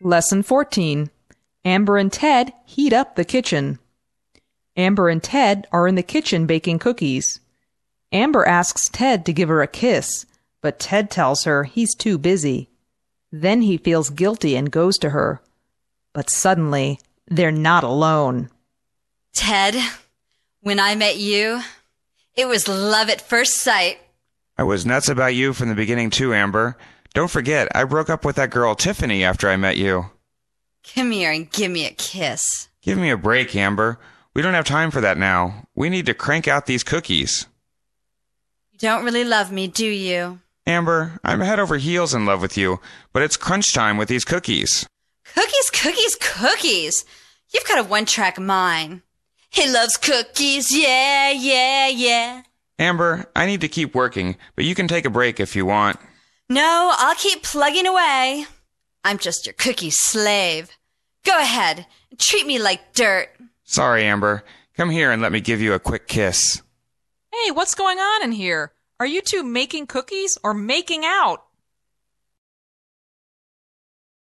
Lesson 14 Amber and Ted heat up the kitchen. Amber and Ted are in the kitchen baking cookies. Amber asks Ted to give her a kiss, but Ted tells her he's too busy. Then he feels guilty and goes to her. But suddenly, they're not alone. Ted, when I met you, it was love at first sight. I was nuts about you from the beginning, too, Amber. Don't forget, I broke up with that girl, Tiffany, after I met you. Come here and give me a kiss. Give me a break, Amber. We don't have time for that now. We need to crank out these cookies. You don't really love me, do you? Amber, I'm head over heels in love with you, but it's crunch time with these cookies. Cookies, cookies, cookies. You've got a one track mind. He loves cookies, yeah, yeah, yeah. Amber, I need to keep working, but you can take a break if you want. No, I'll keep plugging away. I'm just your cookie slave. Go ahead, treat me like dirt. Sorry, Amber. Come here and let me give you a quick kiss. Hey, what's going on in here? Are you two making cookies or making out?